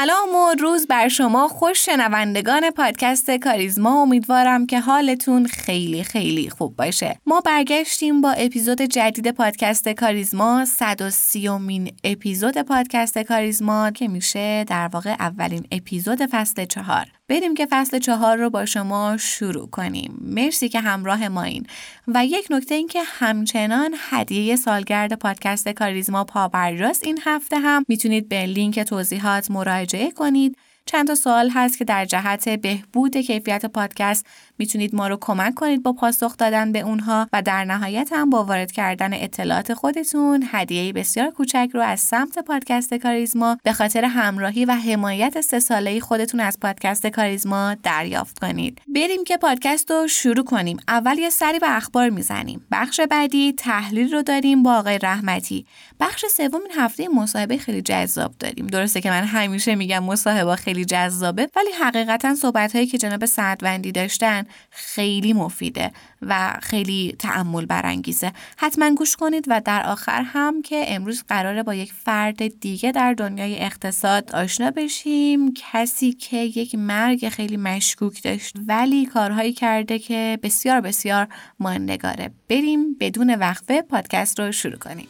سلام و روز بر شما خوش شنوندگان پادکست کاریزما. امیدوارم که حالتون خیلی خیلی خوب باشه. ما برگشتیم با اپیزود جدید پادکست کاریزما 130 مین اپیزود پادکست کاریزما که میشه در واقع اولین اپیزود فصل چهار. بریم که فصل چهار رو با شما شروع کنیم. مرسی که همراه ما این و یک نکته این که همچنان هدیه سالگرد پادکست کاریزما پابرجاست این هفته هم. می‌تونید به لینک توضیحات مراجعه کنید. چند تا سوال هست که در جهت بهبود کیفیت پادکست می‌تونید ما رو کمک کنید با پاسخ دادن به اونها و در نهایت هم با وارد کردن اطلاعات خودتون هدیه بسیار کوچک رو از سمت پادکست کاریزما به خاطر همراهی و حمایت سه ساله خودتون از پادکست کاریزما دریافت کنید. بریم که پادکست رو شروع کنیم. اول یه سری به اخبار می‌زنیم. بخش بعدی تحلیل رو داریم با آقای رحمتی. بخش سوم این هفته مصاحبه خیلی جذاب داریم. درسته که من همیشه میگم مصاحبه خیلی جذابه ولی حقیقتا صحبت هایی که جناب سعدوندی داشتن خیلی مفیده و خیلی تعمل برانگیزه. حتما گوش کنید و در آخر هم که امروز قراره با یک فرد دیگه در دنیای اقتصاد آشنا بشیم. کسی که یک مرگ خیلی مشکوک داشت ولی کارهایی کرده که بسیار بسیار ماندگاره. بریم بدون وقفه پادکست رو شروع کنیم.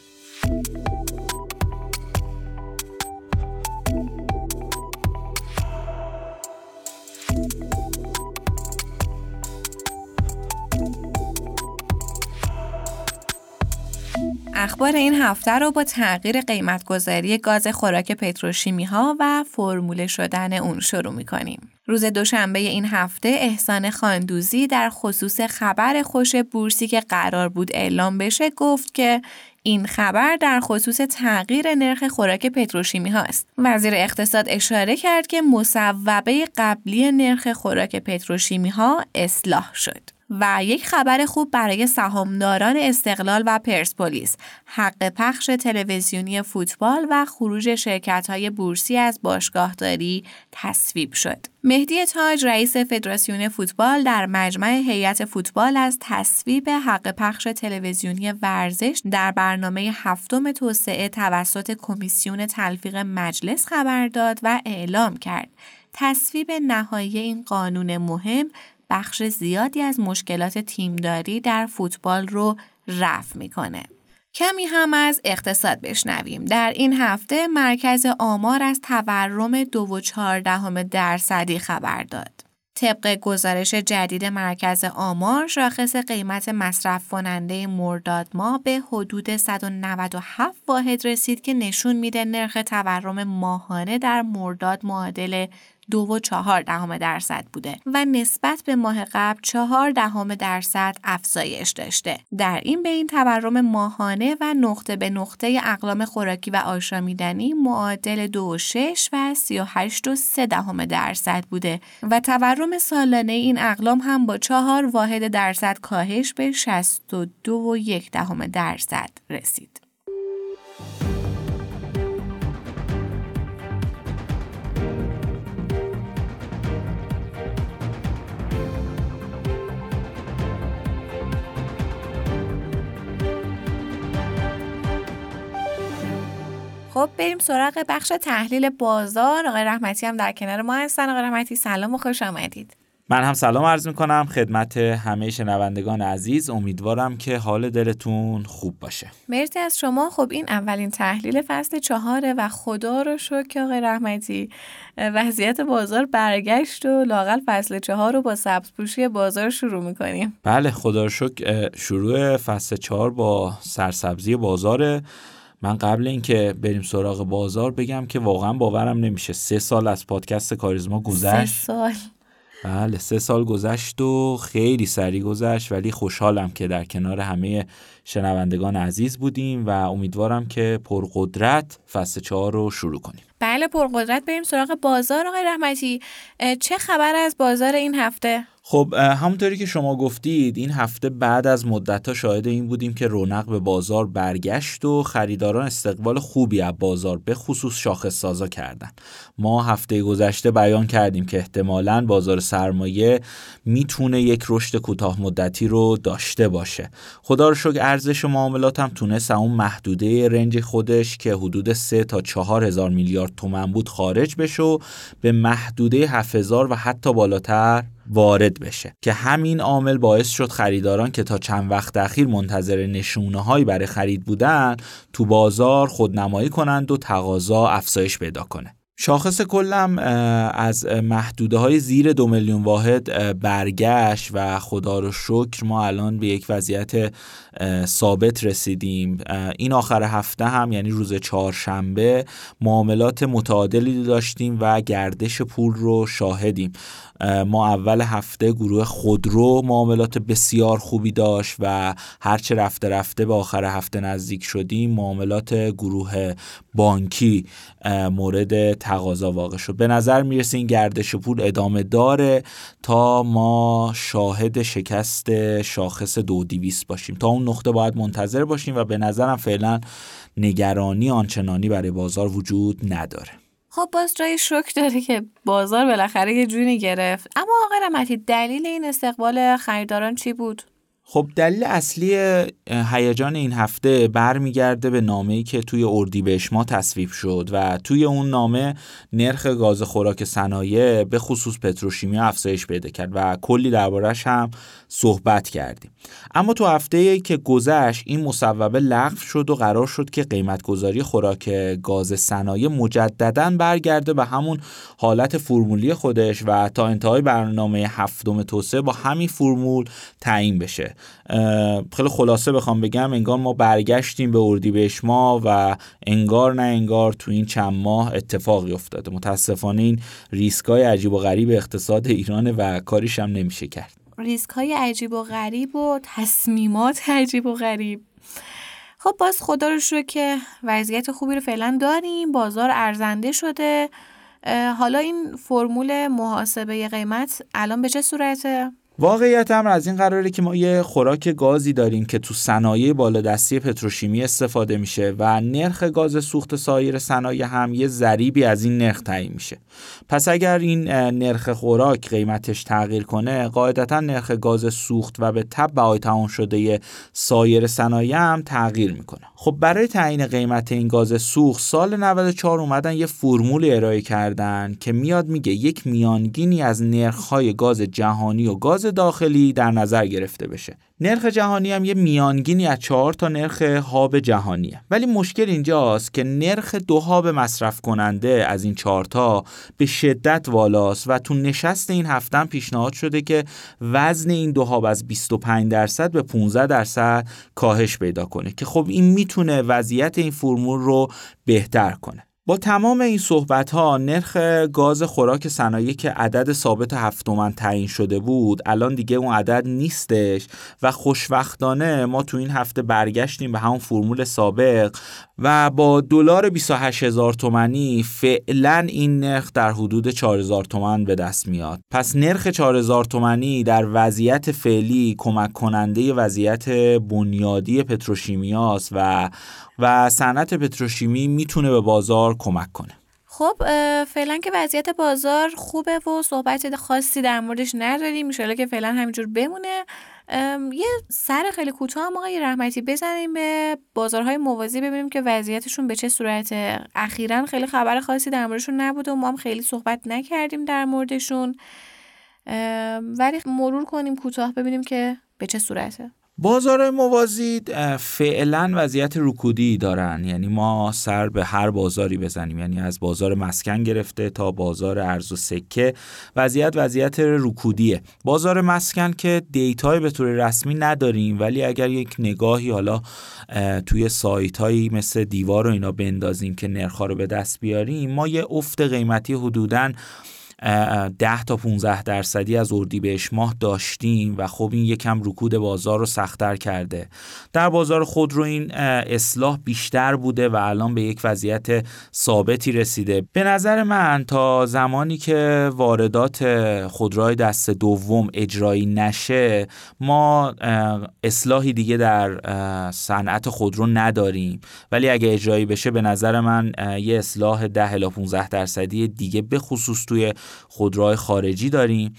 اخبار این هفته رو با تغییر قیمتگذاری گاز خوراک پتروشیمی ها و فرموله شدن اون شروع می کنیم. روز دوشنبه این هفته احسان خاندوزی در خصوص خبر خوش بورسی که قرار بود اعلام بشه گفت که این خبر در خصوص تغییر نرخ خوراک پتروشیمی هاست. وزیر اقتصاد اشاره کرد که مصوبه قبلی نرخ خوراک پتروشیمی ها اصلاح شد. و یک خبر خوب برای سهامداران استقلال و پرسپولیس حق پخش تلویزیونی فوتبال و خروج شرکت های بورسی از باشگاهداری تصویب شد. مهدی تاج رئیس فدراسیون فوتبال در مجمع هیئت فوتبال از تصویب حق پخش تلویزیونی ورزش در برنامه هفتم توسعه توسط کمیسیون تلفیق مجلس خبر داد و اعلام کرد. تصویب نهایی این قانون مهم بخش زیادی از مشکلات تیمداری در فوتبال رو رفع می‌کنه. کمی هم از اقتصاد بشنویم. در این هفته مرکز آمار از تورم دو و چهاردهم درصدی خبر داد. طبق گزارش جدید مرکز آمار شاخص قیمت مصرف کننده مرداد ماه به حدود 197 واحد رسید که نشون میده نرخ تورم ماهانه در مرداد معادل دو و چهار دهم درصد بوده و نسبت به ماه قبل چهار دهم درصد افزایش داشته. در این بین تورم ماهانه و نقطه به نقطه اقلام خوراکی و آشامیدنی معادل دو و شش و سی و هشت و سه دهم درصد بوده و تورم سالانه این اقلام هم با چهار واحد درصد کاهش به شست و دو و یک دهم درصد رسید. خب بریم سراغ بخش تحلیل بازار. آقای رحمتی هم در کنار ما هستن. آقای رحمتی سلام و خوش آمدید. من هم سلام عرض می کنم خدمت همه شنوندگان عزیز. امیدوارم که حال دلتون خوب باشه. مرسی از شما. خب این اولین تحلیل فصل چهاره و خدا رو شکر آقای رحمتی. وضعیت بازار برگشت و لاقل فصل چهار رو با سبز پوشی بازار شروع می‌کنیم. بله خدا رو شکر شروع فصل چهار با سرسبزی بازار من قبل اینکه بریم سراغ بازار بگم که واقعا باورم نمیشه. سه سال از پادکست کاریزما گذشت. سه سال. بله سه سال گذشت و خیلی سریع گذشت ولی خوشحالم که در کنار همه شنوندگان عزیز بودیم و امیدوارم که پرقدرت فصل چهار رو شروع کنیم. بله پرقدرت. بریم سراغ بازار آقای رحمتی. چه خبر از بازار این هفته؟ خب همونطوری که شما گفتید این هفته بعد از مدت شاهد این بودیم که رونق به بازار برگشت و خریداران استقبال خوبی از بازار به خصوص شاخص سازا کردن. ما هفته گذشته بیان کردیم که احتمالا بازار سرمایه می‌تونه یک رشد کوتاه مدتی رو داشته باشه. خدا رو شکر ارزش معاملات هم تونست اون محدوده رنج خودش که حدود 3 تا 4 هزار میلیارد تومن بود خارج بشه و به محدوده 7000 و حتی بالاتر وارد بشه که همین عامل باعث شد خریداران که تا چند وقت اخیر منتظر نشونه هایی برای خرید بودن تو بازار خودنمایی کنند و تقاضا افزایش پیدا کنه. شاخص کلم از محدوده های زیر دو میلیون واحد برگشت و خدا رو شکر ما الان به یک وضعیت ثابت رسیدیم. این آخر هفته هم یعنی روز چهارشنبه معاملات متعادلی داشتیم و گردش پول رو شاهدیم. ما اول هفته گروه خودرو معاملات بسیار خوبی داشت و هرچه رفته رفته به آخر هفته نزدیک شدیم معاملات گروه بانکی مورد تقاضا واقع شد. به نظر می‌رسه این گردش پول ادامه داره تا ما شاهد شکست شاخص دو دیویست باشیم. تا اون نقطه باید منتظر باشیم و به نظرم فعلا نگرانی آنچنانی برای بازار وجود نداره. خب باز جای شک داره که بازار بالاخره یه جونی گرفت. اما آقای رحمتی دلیل این استقبال خریداران چی بود؟ خب دلیل اصلی هیجان این هفته برمیگرده به نامه‌ای که توی اردیبهشت ما تصویب شد و توی اون نامه نرخ گاز خوراک صنایع به خصوص پتروشیمی افزایش پیدا کرد و کلی دربارش هم صحبت کردیم. اما تو هفته که گذشت این مصوبه لغو شد و قرار شد که قیمت گذاری خوراک گاز صنایع مجددا برگرده به همون حالت فرمولی خودش و تا انتهای برنامه هفتم توسعه با همین فرمول تعیین بشه. خیلی خلاصه بخوام بگم انگار ما برگشتیم به اردیبهشت ما و انگار نه انگار تو این چند ماه اتفاقی افتاده. متاسفانه این ریسک های عجیب و غریب اقتصاد ایرانه و کاریش هم نمیشه کرد. ریسک های عجیب و غریب و تصمیمات عجیب و غریب. خب باز خدا رو شو که وضعیت خوبی رو فعلا داریم. بازار ارزنده شده. حالا این فرمول محاسبه قیمت الان به چه صورته؟ واقعیت هم از این قراره که ما یه خوراک گازی داریم که تو صنایع بالادستی پتروشیمی استفاده میشه و نرخ گاز سوخت سایر صنایع هم یه ضریبی از این نرخ تعیین میشه. پس اگر این نرخ خوراک قیمتش تغییر کنه قاعدتا نرخ گاز سوخت و به تب بهای تمام شده سایر صنایع هم تغییر می‌کنه. خب برای تعیین قیمت این گاز سوخت سال 94 اومدن یه فرمول ارائه کردن که میاد میگه یک میانگینی از نرخ‌های گاز جهانی و گاز داخلی در نظر گرفته بشه. نرخ جهانی هم یه میانگینی از چهار تا نرخ هاب جهانیه. ولی مشکل اینجاست که نرخ دو هاب مصرف کننده از این چهارتا به شدت والاست و تو نشست این هفتم پیشنهاد شده که وزن این دو هاب از 25 درصد به 15 درصد کاهش پیدا کنه که خب این می‌تونه وضعیت این فرمول رو بهتر کنه. با تمام این صحبت ها نرخ گاز خوراک صنایع که عدد ثابت هفتمن تعیین شده بود الان دیگه اون عدد نیستش و خوشوقتانه ما تو این هفته برگشتیم به همون فرمول سابق و با دلار 28 هزار تومنی فعلا این نرخ در حدود 4 هزار تومن به دست میاد. پس نرخ 4 هزار تومنی در وضعیت فعلی کمک کننده وضعیت بنیادی پتروشیمیاست و و صنعت پتروشیمی می‌تونه به بازار کمک کنه. خب فعلا که وضعیت بازار خوبه و صحبت خاصی در موردش نداریم. میشه که فعلا همینجور بمونه. یه سر خیلی کوتاه هم آقای رحمتی بزنیم به بازارهای موازی ببینیم که وضعیتشون به چه صورت. اخیرا خیلی خبر خاصی در موردشون نبوده و ما هم خیلی صحبت نکردیم در موردشون. ولی مرور کنیم کوتاه ببینیم که به چه صورته. بازار موازی فعلا وضعیت رکودی دارن. یعنی ما سر به هر بازاری بزنیم. یعنی از بازار مسکن گرفته تا بازار ارز و سکه وضعیت وضعیت رکودیه. بازار مسکن که دیتای به طور رسمی نداریم ولی اگر یک نگاهی حالا توی سایت هایی مثل دیوار و اینا بندازیم که نرخ رو به دست بیاریم ما یه افت قیمتی حدوداً ده تا 15 درصدی از اردیبهشت ماه داشتیم و خب این یکم رکود بازار رو سختتر کرده. در بازار خودرو این اصلاح بیشتر بوده و الان به یک وضعیت ثابتی رسیده. به نظر من تا زمانی که واردات خودروهای دست دوم اجرایی نشه ما اصلاحی دیگه در صنعت خودرو نداریم. ولی اگه اجرایی بشه به نظر من یه اصلاح 10 الی 15 درصدی دیگه به خصوص توی خودروهای خارجی داریم.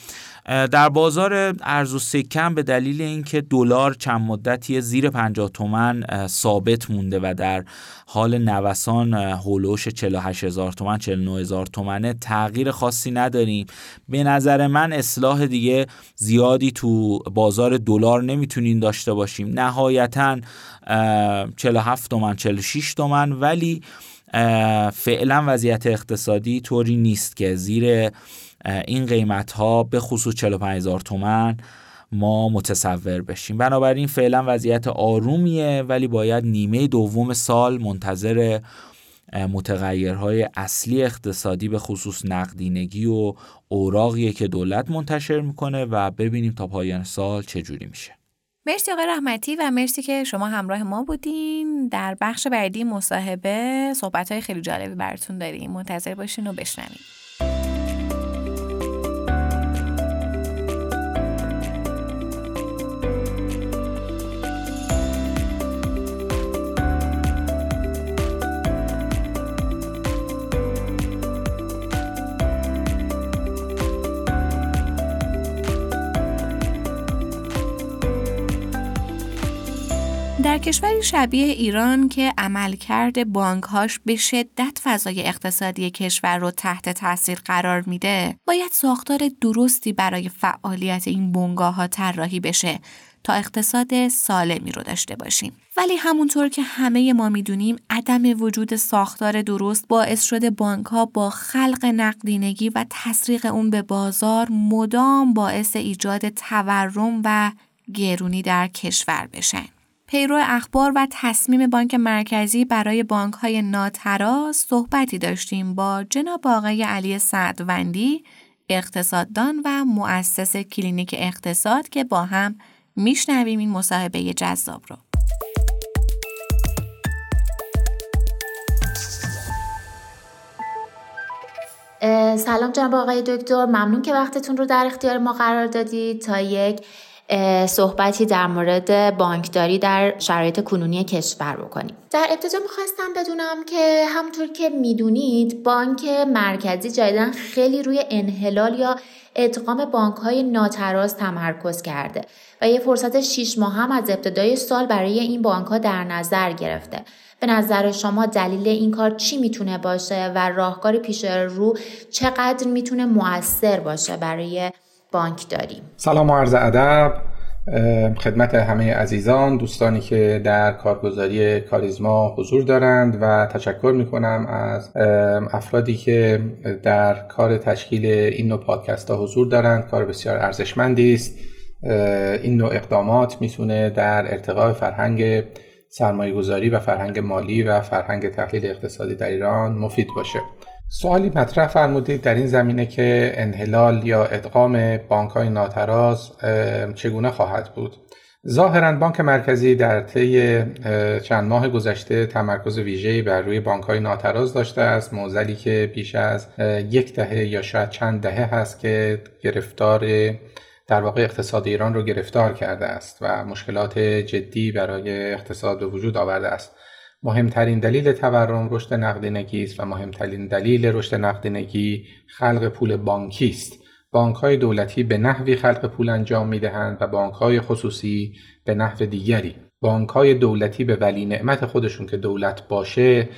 در بازار ارز و سکم به دلیل اینکه دلار چند مدتی زیر 50 تومن ثابت مونده و در حال نوسان هولوش 48 هزار تومن 49 هزار تومنه تغییر خاصی نداریم. به نظر من اصلاح دیگه زیادی تو بازار دلار نمی‌تونیم داشته باشیم. نهایتا 47 تومن 46 تومن ولی فعلا وضعیت اقتصادی طوری نیست که زیر این قیمت ها به خصوص 45 هزار تومن ما متصور بشیم. بنابراین فعلا وضعیت آرومیه ولی باید نیمه دوم سال منتظر متغیرهای اصلی اقتصادی به خصوص نقدینگی و اوراقیه که دولت منتشر می‌کنه و ببینیم تا پایان سال چجوری میشه. مرسی آقای رحمتی و مرسی که شما همراه ما بودین. در بخش بعدی مصاحبه صحبت های خیلی جالبی براتون داریم. منتظر باشین و بشنویم در کشوری شبیه ایران که عملکرد بانکهاش به شدت فضای اقتصادی کشور رو تحت تاثیر قرار میده باید ساختار درستی برای فعالیت این بنگاه ها طراحی بشه تا اقتصاد سالمی رو داشته باشیم. ولی همونطور که همه ما می‌دونیم عدم وجود ساختار درست باعث شده بانک ها با خلق نقدینگی و تسریق اون به بازار مدام باعث ایجاد تورم و گرونی در کشور بشن. پیرو اخبار و تصمیم بانک مرکزی برای بانک های ناتراز صحبتی داشتیم با جناب آقای علی سعدوندی اقتصاددان و مؤسس کلینیک اقتصاد که با هم میشنویم این مصاحبه جذاب رو. سلام جناب آقای دکتر ممنون که وقتتون رو در اختیار ما قرار دادید تا یک صحبتی در مورد بانکداری در شرایط کنونی کشور بکنیم. در ابتدا می‌خواستم بدونم که همونطور که می‌دونید بانک مرکزی جدیدا خیلی روی انحلال یا ادغام بانک های ناتراز تمرکز کرده و یه فرصت 6 ماه هم از ابتدای سال برای این بانک ها در نظر گرفته. به نظر شما دلیل این کار چی می‌تونه باشه و راهکار پیش رو چقدر می‌تونه مؤثر باشه برای بانک داریم. سلام و عرض ادب خدمت همه عزیزان دوستانی که در کارگزاری کاریزما حضور دارند و تشکر می کنم از افرادی که در کار تشکیل این نوع پادکست ها حضور دارند. کار بسیار ارزشمندی است. این نوع اقدامات می‌تونه در ارتقاء فرهنگ سرمایه گذاری و فرهنگ مالی و فرهنگ تحلیل اقتصادی در ایران مفید باشه. سوالی مطرح فرمودید در این زمینه که انحلال یا ادغام بانک های ناتراز چگونه خواهد بود؟ ظاهرا بانک مرکزی در طی چند ماه گذشته تمرکز ویژه‌ای بر روی بانک های ناتراز داشته است. موزلی که بیش از یک دهه یا شاید چند دهه هست که گرفتار در واقع اقتصاد ایران رو گرفتار کرده است و مشکلات جدی برای اقتصاد به وجود آورده است. مهمترین دلیل تورم رشد نقدینگی است و مهمترین دلیل رشد نقدینگی خلق پول بانکی است. بانک های دولتی به نحوی خلق پول انجام می دهند و بانک های خصوصی به نحو دیگری. بانک های دولتی به ولی نعمت خودشون که دولت باشه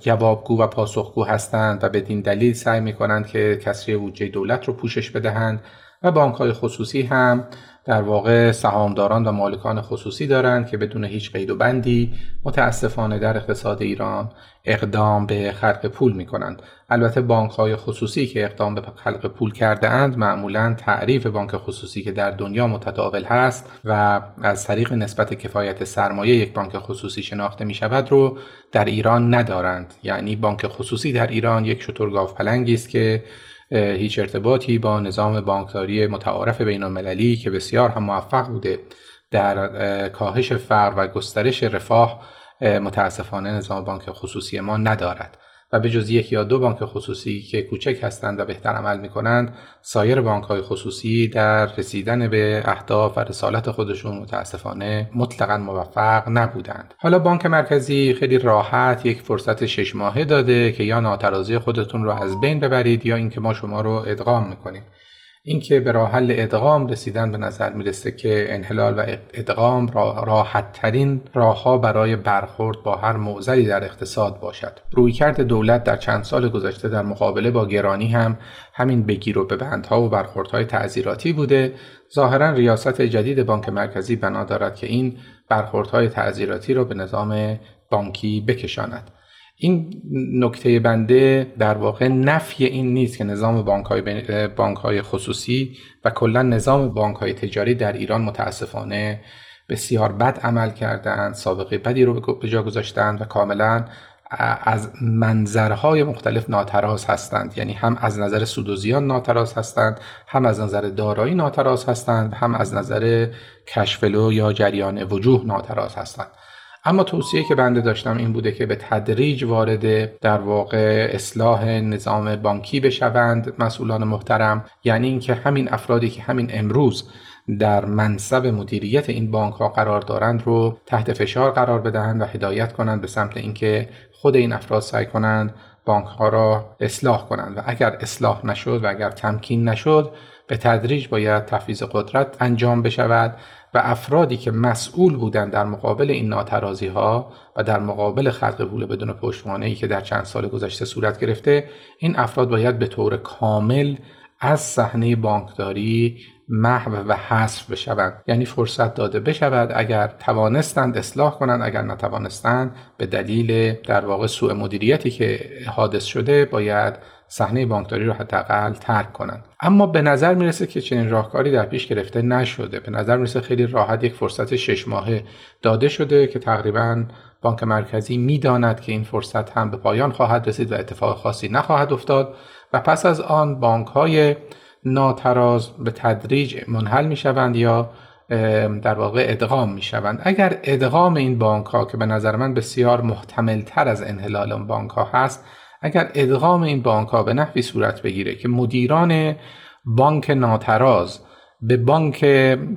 جوابگو و پاسخگو هستند و بدین دلیل سعی می کنند که کسری بودجه دولت رو پوشش بدهند و بانک های خصوصی هم در واقع سهامداران و مالکان خصوصی دارند که بدون هیچ قید و بندی متاسفانه در اقتصاد ایران اقدام به خلق پول می کنند. البته بانک های خصوصی که اقدام به خلق پول کرده اند معمولا تعریف بانک خصوصی که در دنیا متداول هست و از طریق نسبت کفایت سرمایه یک بانک خصوصی شناخته می شود رو در ایران ندارند یعنی بانک خصوصی در ایران یک شترگاف پلنگی است که هیچ ارتباطی با نظام بانکداری متعارف بین المللی که بسیار هم موفق بوده در کاهش فقر و گسترش رفاه متاسفانه نظام بانک خصوصی ما ندارد. و به جز یک یا دو بانک خصوصی که کوچک هستند و بهتر عمل می کنند سایر بانک های خصوصی در رسیدن به اهداف و رسالت خودشون متاسفانه مطلقا موفق نبودند. حالا بانک مرکزی خیلی راحت یک فرصت شش ماهه داده که یا ناترازی خودتون رو از بین ببرید یا اینکه ما شما رو ادغام می‌کنیم. اینکه به راه حل ادغام رسیدن به نظر می‌رسه که انحلال و ادغام راحت ترین راه ها برای برخورد با هر موزلی در اقتصاد باشد. رویکرد دولت در چند سال گذشته در مقابله با گرانی هم همین بگیر و به بندها و برخوردهای تعذیراتی بوده. ظاهرا ریاست جدید بانک مرکزی بنا دارد که این برخوردهای تعذیراتی را به نظام بانکی بکشاند. این نکته بنده در واقع نفی این نیست که نظام بانک های, بانک های خصوصی و کلا نظام بانک های تجاری در ایران متاسفانه بسیار بد عمل کردند سابقه بدی رو به جا گذاشتند و کاملا از منظرهای مختلف ناتراز هستند. یعنی هم از نظر سود و زیان ناتراز هستند هم از نظر دارایی ناتراز هستند هم از نظر کشفلو یا جریان وجوه ناتراز هستند. اما توصیه که بنده داشتم این بوده که به تدریج وارد در واقع اصلاح نظام بانکی بشوند مسئولان محترم یعنی اینکه همین افرادی که همین امروز در منصب مدیریت این بانک ها قرار دارند رو تحت فشار قرار بدهند و هدایت کنند به سمت اینکه خود این افراد سعی کنند بانک ها را اصلاح کنند. و اگر اصلاح نشد و اگر تمکین نشد به تدریج باید تفویض قدرت انجام بشود. افرادی که مسئول بودند در مقابل این ناترازی ها و در مقابل خلق پول بدون پشتوانه ای که در چند سال گذشته صورت گرفته این افراد باید به طور کامل از صحنه بانکداری محو و حذف بشوند. یعنی فرصت داده بشود اگر توانستند اصلاح کنند اگر نتوانستند به دلیل در واقع سوء مدیریتی که حادث شده باید صحنه بانکداری رو حداقل ترک کنند. اما به نظر می‌رسه که چنین راهکاری در پیش گرفته نشده. به نظر می‌رسه خیلی راحت یک فرصت شش ماهه داده شده که تقریبا بانک مرکزی می‌داند که این فرصت هم به پایان خواهد رسید و اتفاق خاصی نخواهد افتاد و پس از آن بانک های ناتراز به تدریج منحل می شوند یا در واقع ادغام می شوند اگر ادغام این بانک ها که به نظر من بسیار محتمل تر از انحلال اون بانک ها هست اگر ادغام این بانک ها به نحوی صورت بگیره که مدیران بانک ناتراز به بانک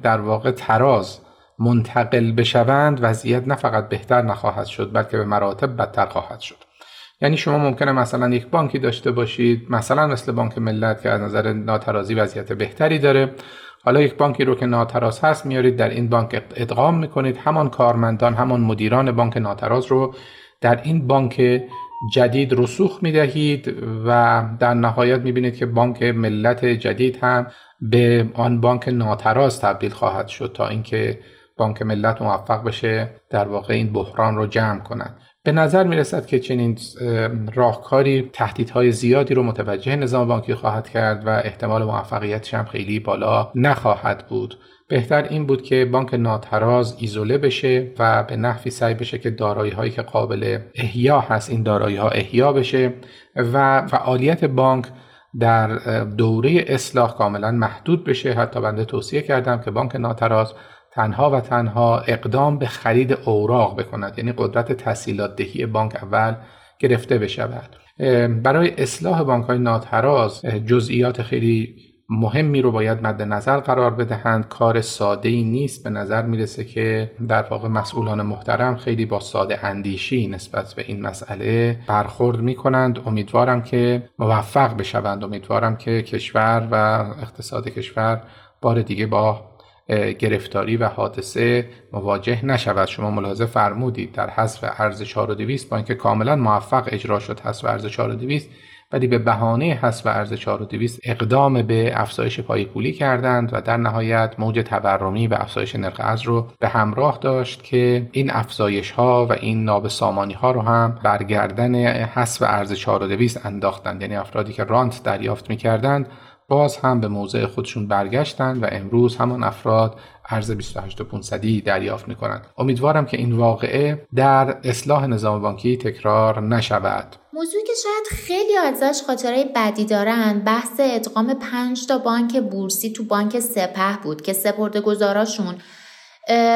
در واقع تراز منتقل بشوند وضعیت نه فقط بهتر نخواهد شد بلکه به مراتب بدتر خواهد شد. یعنی شما ممکنه مثلا یک بانکی داشته باشید مثلا مثل بانک ملت که از نظر ناترازی وضعیت بهتری داره. حالا یک بانکی رو که ناتراز هست میارید در این بانک ادغام می‌کنید. همان کارمندان همان مدیران بانک ناتراز رو در این بانک جدید رسوخ می دهید و در نهایت می بینید که بانک ملت جدید هم به آن بانک ناتراز تبدیل خواهد شد تا اینکه بانک ملت موفق بشه در واقع این بحران رو جمع کند. به نظر می رسد که چنین راهکاری تهدیدهای زیادی رو متوجه نظام بانکی خواهد کرد و احتمال موفقیتش هم خیلی بالا نخواهد بود. بهتر این بود که بانک ناتراز ایزوله بشه و به نحوی سعی بشه که دارایی هایی که قابل احیا هست این دارایی ها احیا بشه و فعالیت بانک در دوره اصلاح کاملا محدود بشه. حتی بنده توصیه کردم که بانک ناتراز تنها و تنها اقدام به خرید اوراق بکند یعنی قدرت تحصیلات دهی بانک اول گرفته بشود. برای اصلاح بانک های ناتراز جزئیات خیلی مهمی رو باید مد نظر قرار بدهند. کار ساده ای نیست. به نظر می‌رسه که در واقع مسئولان محترم خیلی با ساده اندیشی نسبت به این مسئله برخورد می کنند امیدوارم که موفق بشوند. امیدوارم که کشور و اقتصاد کشور بار دیگه با گرفتاری و حادثه مواجه نشود. شما ملاحظه فرمودید در حذف ارز 4200 با اینکه کاملا موفق اجرا شد حذف ارز 4200 ولی به بهانه حذف ارز 4200 اقدام به افزایش پای پولی کردند و در نهایت موج تورمی و افزایش نرخ ارز رو به همراه داشت که این افزایش ها و این ناب سامانی ها رو هم برگردن حذف ارز 4200 انداختند. یعنی افرادی که رانت دریافت می‌کردند باز هم به موضع خودشون برگشتند و امروز همان افراد ارز 28500 دریافت می کنند. امیدوارم که این واقعه در اصلاح نظام بانکی تکرار نشود. موضوعی که شاید خیلی ازش خاطره بدی دارن بحث ادغام پنج تا بانک بورسی تو بانک سپه بود که سپرده گذاراشون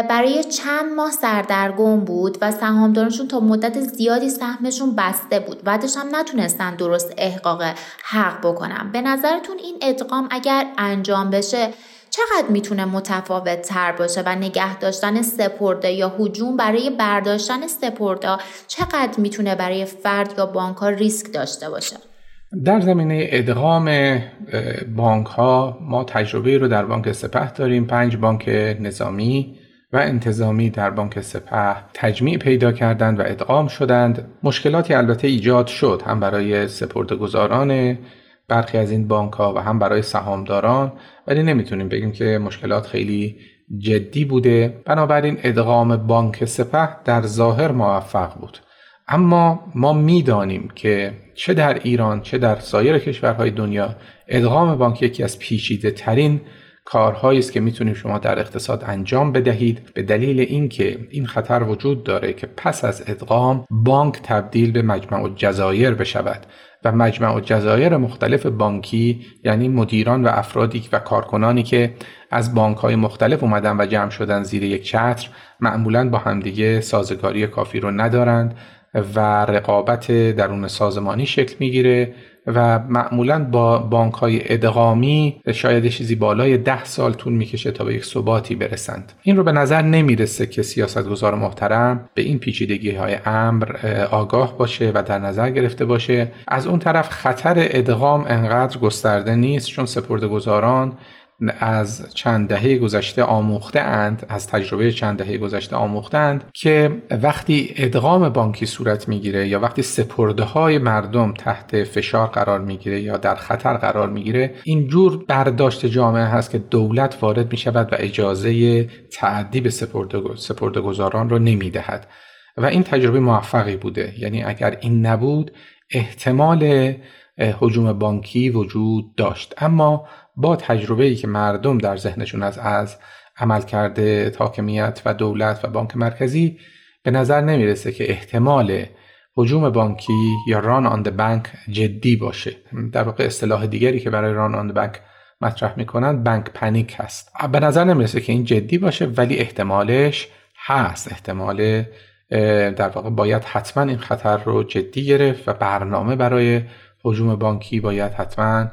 برای چند ماه سردرگم بود و سهامدارانشون تا مدت زیادی سهمشون بسته بود. بعدش هم نتونستن درست احقاق حق بکنن. به نظرتون این ادغام اگر انجام بشه چقدر می‌تونه متفاوت تر باشه و نگه داشتن سپرده یا حجوم برای برداشتن سپرده چقدر می‌تونه برای فرد یا بانک ریسک داشته باشه؟ در زمینه ادغام بانک ها ما تجربه رو در بانک سپه داریم. پنج بانک نظامی و انتظامی در بانک سپه تجمیع پیدا کردند و ادغام شدند. مشکلاتی البته ایجاد شد هم برای سپردگزاران برخی از این بانک ها و هم برای سهامداران ولی نمی‌تونیم بگیم که مشکلات خیلی جدی بوده. بنابراین ادغام بانک سپه در ظاهر موفق بود. اما ما می‌دانیم که چه در ایران چه در سایر کشورهای دنیا ادغام بانک یکی از پیچیده ترین کارهایی است که می‌تونیم شما در اقتصاد انجام بدهید. به دلیل اینکه این خطر وجود داره که پس از ادغام بانک تبدیل به مجمع جزایر بشود و مجمع جزایر مختلف بانکی یعنی مدیران و افرادی و کارکنانی که از بانک های مختلف اومدن و جمع شدن زیر یک چتر معمولا با همدیگه سازگاری کافی رو ندارند. و رقابت درون سازمانی شکل می‌گیره و معمولا با بانک های ادغامی شاید چیزی بالای ده سال طول می‌کشه تا به یک ثباتی برسند. این رو به نظر نمی‌رسه که سیاستگزار محترم به این پیچیدگی های امر آگاه باشه و در نظر گرفته باشه. از اون طرف خطر ادغام انقدر گسترده نیست چون سپردگزاران از چند دهه گذشته آموخته اند از تجربه چند دهه گذشته آموخته اند که وقتی ادغام بانکی صورت می‌گیره یا وقتی سپرده های مردم تحت فشار قرار می‌گیره یا در خطر قرار می‌گیره اینجور برداشت جامعه هست که دولت وارد می شود و اجازه تعدی به سپرده گذاران رو نمی‌دهد. و این تجربه موفقی بوده. یعنی اگر این نبود احتمال حجوم بانکی وجود داشت. اما با تجربه ای که مردم در ذهنشون از از عمل کرده حاکمیت و دولت و بانک مرکزی به نظر نمی‌رسه که احتمال حجوم بانکی یا ران آن بانک جدی باشه. در واقع اصطلاح دیگری که برای ران آن بانک مطرح می‌کنن بانک پنیک هست. به نظر نمی‌رسه که این جدی باشه ولی احتمالش هست. احتمال در واقع باید حتما این خطر رو جدی گرفت و برنامه برای حجوم بانکی باید حتما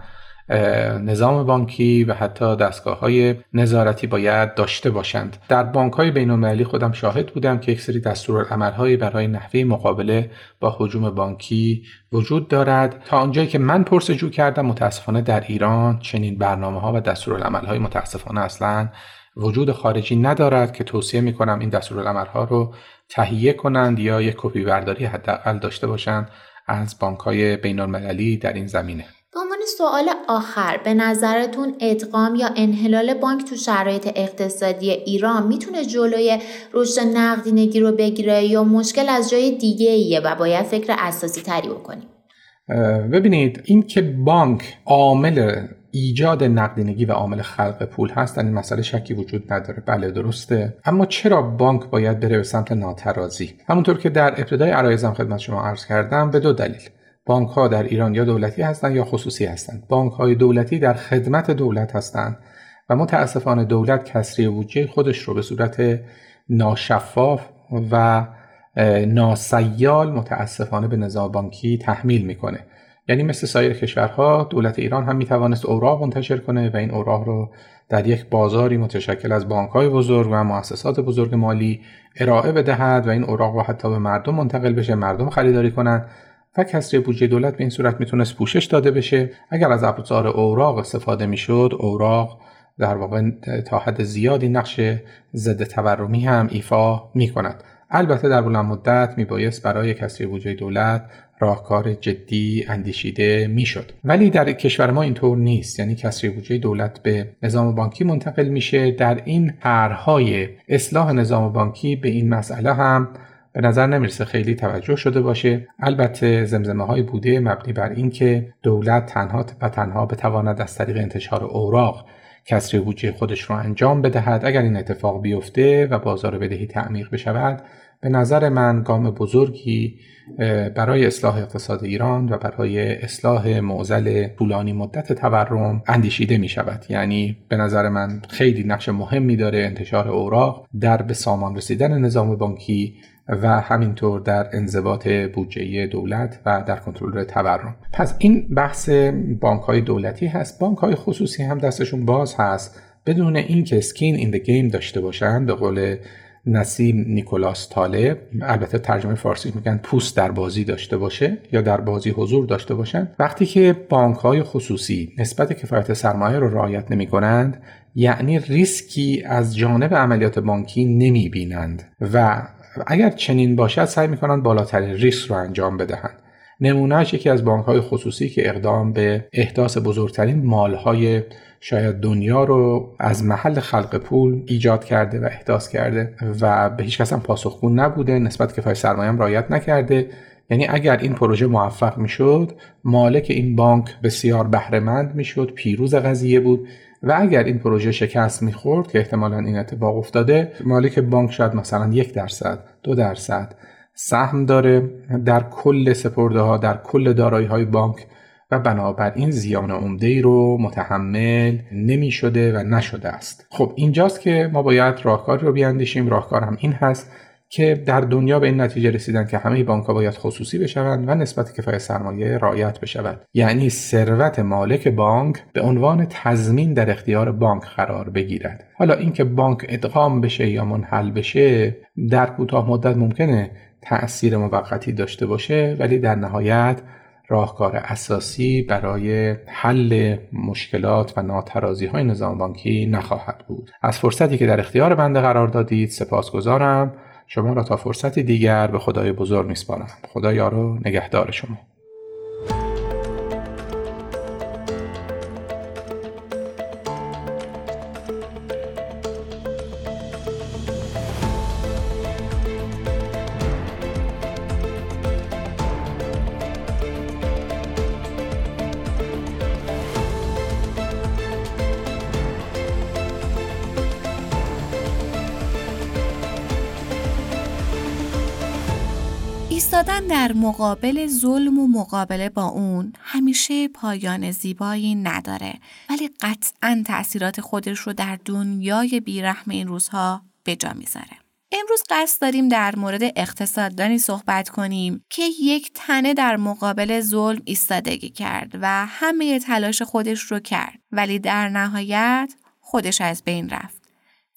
نظام بانکی و حتی دستگاه های نظارتی باید داشته باشند. در بانک های بین المللی خودم شاهد بودم که یک سری دستورالعمل برای نحوه مقابله با حجوم بانکی وجود دارد. تا آنجایی که من پرسجو کردم متاسفانه در ایران چنین برنامه ها و دستورالعمل های متاسفانه اصلا وجود خارجی ندارد که توصیه می کنم این دستورالعمل ها رو تهیه کنند یا یک کپی برداری حداقل داشته باشند از بانک های بین المللی در این زمینه. به عنوان سوال آخر به نظرتون ادغام یا انحلال بانک تو شرایط اقتصادی ایران می‌تونه جلوی رشد نقدینگی رو بگیره یا مشکل از جای دیگه ایه و باید فکر اساسی تری بکنیم؟ ببینید این که بانک عامل ایجاد نقدینگی و عامل خلق پول هست این مسئله شکی وجود نداره. بله درسته. اما چرا بانک باید بره به سمت ناترازی؟ همونطور که در ابتدای عرایزم خدمت شما عرض کردم به دو دلیل. بانک ها در ایران یا دولتی هستند یا خصوصی هستند. بانک های دولتی در خدمت دولت هستند و متاسفانه دولت کسری بودجه خودش رو به صورت ناشفاف و ناسیال متاسفانه به نظام بانکی تحمیل می‌کنه. یعنی مثل سایر کشورها دولت ایران هم می‌توانست اوراق منتشر کنه و این اوراق رو در یک بازاری متشکل از بانک های بزرگ و مؤسسات بزرگ مالی ارائه بدهد و این اوراق رو حتی به مردم منتقل بشه مردم خریداری کنند و کسری بودجه دولت به این صورت می‌تونست پوشش داده بشه اگر از ابزار اوراق استفاده می‌شد اوراق در واقع تا حد زیادی نقش ضد تورمی هم ایفا می کند. البته در بلند مدت میبایست برای کسری بودجه دولت راهکار جدی اندیشیده می‌شد. ولی در کشور ما اینطور نیست. یعنی کسری بودجه دولت به نظام بانکی منتقل میشه. در این طرحهای اصلاح نظام بانکی به این مسئله هم به نظر نمی‌رسه. خیلی توجه شده باشه. البته زمزمه های بوده مبنی بر اینکه دولت تنها و تنها بتواند از طریق انتشار اوراق کسری بودجه خودش رو انجام بدهد. اگر این اتفاق بیفته و بازار بدهی تعمیق بشود به نظر من گام بزرگی برای اصلاح اقتصاد ایران و برای اصلاح معزل طولانی مدت تورم اندیشیده می شود یعنی به نظر من خیلی نقش مهمی داره انتشار اوراق در به سامان رسیدن نظام بانکی و همینطور در انضباط بودجه دولت و در کنترل تورم. پس این بحث بانک های دولتی هست. بانک های خصوصی هم دستشون باز هست. بدون اینکه skin in the game داشته باشن به قول نسیم نیکولاس طالب البته ترجمه فارسی میگن پوست در بازی داشته باشه یا در بازی حضور داشته باشن. وقتی که بانک های خصوصی نسبت کفایت سرمایه رو رعایت نمی کنند یعنی ریسکی از جانب عملیات بانکی نمی بینند و اگر چنین باشد سعی می‌کنند بالاترین ریسک رو انجام بدهند. نمونهش یکی از بانک های خصوصی که اقدام به احداث بزرگترین مالهای شاید دنیا رو از محل خلق پول ایجاد کرده و احداث کرده و به هیچ کس هم پاسخگو نبوده نسبت کفای سرمایه هم رعایت نکرده. یعنی اگر این پروژه موفق می‌شد مالک این بانک بسیار بهرهمند می‌شد پیروز قضیه بود و اگر این پروژه شکست می‌خورد که احتمالا این اتفاق افتاده مالک بانک شاید مثلا یک درصد دو درصد سهم داره. در کل سپرده ها در کل دارایی های بانک و بنابراین زیان عمده ای رو متحمل نمی شده و نشده است. خب اینجاست که ما باید راهکاری رو بیاندیشیم. راهکار هم این هست که در دنیا به این نتیجه رسیدن که همه بانک ها باید خصوصی بشوند و نسبت کفای سرمایه رعایت بشود. یعنی ثروت مالک بانک به عنوان تضمین در اختیار بانک قرار بگیرد. حالا اینکه بانک ادغام بشه یا منحل بشه در کوتاه مدت ممکنه تأثیر موقتی داشته باشه ولی در نهایت راهکار اساسی برای حل مشکلات و ناترازی های نظام بانکی نخواهد بود. از فرصتی که در اختیار بنده قرار دادید سپاسگزارم. شما را تا فرصتی دیگر به خدای بزرگ میسپارم. خدا یارو نگهدار شما. ایستادن در مقابل ظلم و مقابله با اون همیشه پایان زیبایی نداره ولی قطعا تاثیرات خودش رو در دنیای بیرحم این روزها به جا می‌ذاره. امروز قصد داریم در مورد اقتصاددانی صحبت کنیم که یک تنه در مقابل ظلم ایستادگی کرد و همه تلاش خودش رو کرد ولی در نهایت خودش از بین رفت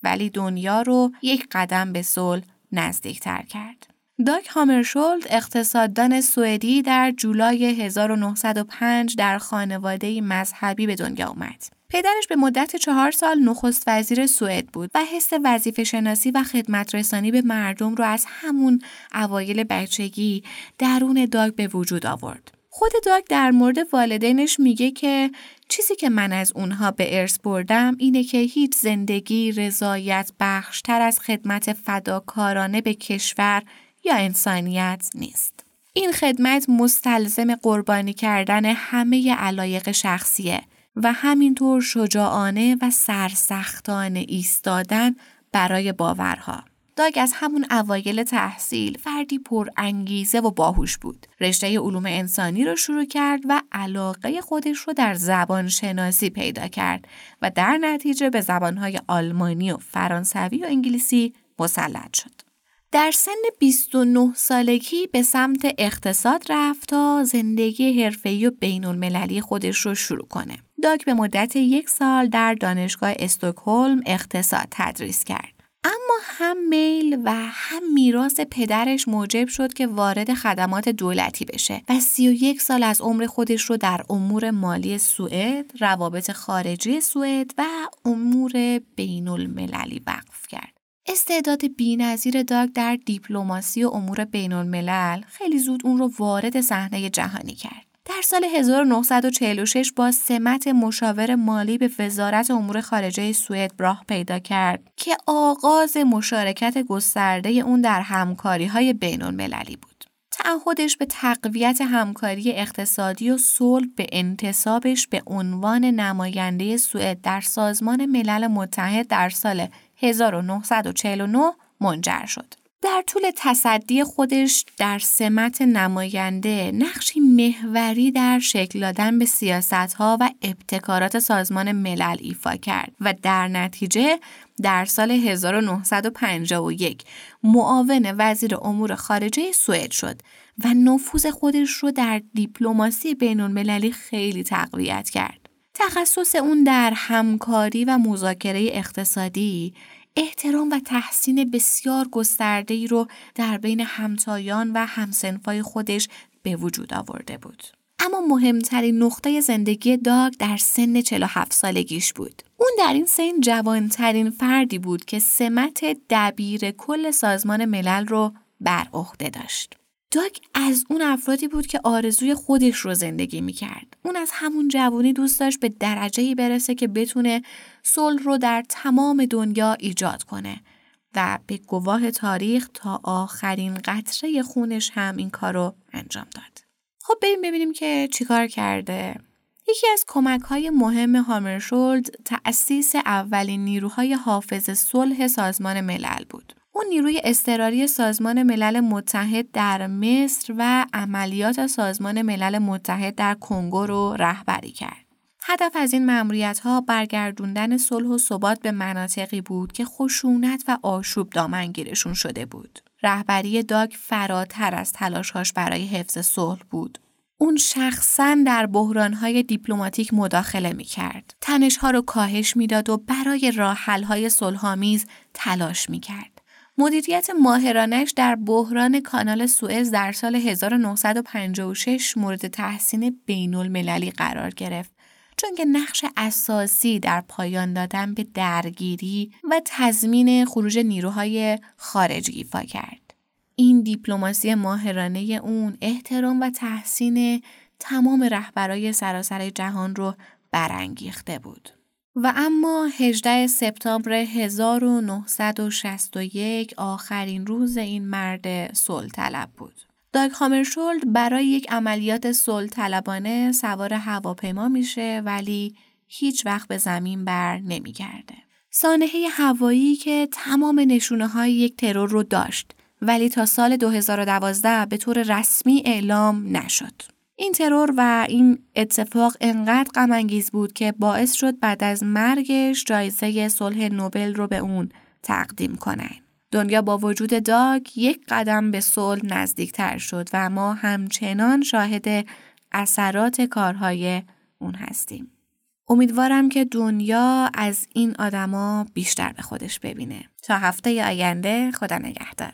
ولی دنیا رو یک قدم به صلح نزدیکتر کرد. داک هامرشولد اقتصاددان سوئدی در جولای 1905 در خانواده مذهبی به دنیا آمد. پدرش به مدت چهار سال نخست وزیر سوئد بود و حس وظیفه شناسی و خدمت رسانی به مردم رو از همون اوایل بچگی درون داگ به وجود آورد. خود داگ در مورد والدینش میگه که چیزی که من از اونها به ارث بردم اینه که هیچ زندگی رضایت بخشتر از خدمت فداکارانه به کشور یا انسانیت نیست. این خدمت مستلزم قربانی کردن همه علایق شخصیه و همینطور شجاعانه و سرسختانه ایستادن برای باورها. داگ از همون اوایل تحصیل فردی پر انگیزه و باهوش بود. رشته علوم انسانی رو شروع کرد و علاقه خودش رو در زبان شناسی پیدا کرد و در نتیجه به زبانهای آلمانی و فرانسوی و انگلیسی مسلط شد. در سن 29 سالگی به سمت اقتصاد رفت تا زندگی حرفه‌ای و بین المللی خودش رو شروع کنه. داک به مدت یک سال در دانشگاه استکهلم اقتصاد تدریس کرد. اما هم میل و هم میراث پدرش موجب شد که وارد خدمات دولتی بشه و 31 سال از عمر خودش رو در امور مالی سوئد، روابط خارجی سوئد و امور بین المللی وقف کرد. استعداد بینظیر داگ در دیپلماسی و امور بین الملل خیلی زود اون رو وارد صحنه جهانی کرد. در سال 1946 با سمت مشاور مالی به وزارت امور خارجه سوئد راه پیدا کرد که آغاز مشارکت گسترده اون در همکاری های بین المللی بود. تعهدش به تقویت همکاری اقتصادی و صلح به انتصابش به عنوان نماینده سوئد در سازمان ملل متحد در سال 1949 منجر شد. در طول تصدی خودش در سمت نماینده نقشی محوری در شکل دادن به ها و ابتکارات سازمان ملل ایفا کرد و در نتیجه در سال 1951 معاون وزیر امور خارجه سوئد شد و نفوذ خودش رو در دیپلماسی بین المللی خیلی تقویت کرد. تخصص اون در همکاری و مذاکره اقتصادی احترام و تحسین بسیار گسترده ای رو در بین همتایان و همسنفای خودش به وجود آورده بود. اما مهمترین نقطه زندگی داگ در سن 47 سالگیش بود. اون در این سن جوانترین فردی بود که سمت دبیر کل سازمان ملل رو بر عهده داشت. داگ از اون افرادی بود که آرزوی خودش رو زندگی می‌کرد. اون از همون جوانی دوست داشت به درجه برسه که بتونه صلح رو در تمام دنیا ایجاد کنه و به گواه تاریخ تا آخرین قطره خونش هم این کار رو انجام داد. خب بریم ببینیم که چیکار کرده. یکی از کمک های مهم هامرشولد تأسیس اولین نیروهای حافظ صلح سازمان ملل بود. اون نیروی اضطراری سازمان ملل متحد در مصر و عملیات سازمان ملل متحد در کنگو رو رهبری کرد. هدف از این مأموریت ها برگردوندن صلح و ثبات به مناطقی بود که خشونت و آشوب دامنگیرشون شده بود. رهبری داگ فراتر از تلاشهاش برای حفظ صلح بود. اون شخصا در بحرانهای دیپلماتیک مداخله می کرد. تنشها رو کاهش می‌داد و برای راه های صلحآمیز تلاش می کرد. مدیریت ماهرانش در بحران کانال سوئز در سال 1956 مورد تحسین بین المللی قرار گرفت چون که نقش اساسی در پایان دادن به درگیری و تضمین خروج نیروهای خارجی ایفا کرد. این دیپلماسی ماهرانه اون احترام و تحسین تمام رهبرای سراسر جهان رو برانگیخته بود. و اما 18 سپتامبر 1961 آخرین روز این مرد صلح طلب بود. داگ هامرشولد برای یک عملیات صلح طلبانه سوار هواپیما میشه ولی هیچ وقت به زمین بر نمیگرده. سانحه هوایی که تمام نشونه های یک ترور رو داشت ولی تا سال 2012 به طور رسمی اعلام نشد. این ترور و این اتفاق انقدر غم بود که باعث شد بعد از مرگش جایزه صلح نوبل رو به اون تقدیم کنن. دنیا با وجود داگ یک قدم به صلح نزدیکتر شد و ما همچنان شاهد اثرات کارهای اون هستیم. امیدوارم که دنیا از این آدما بیشتر به خودش ببینه. تا هفته آینده خدا نگهدار.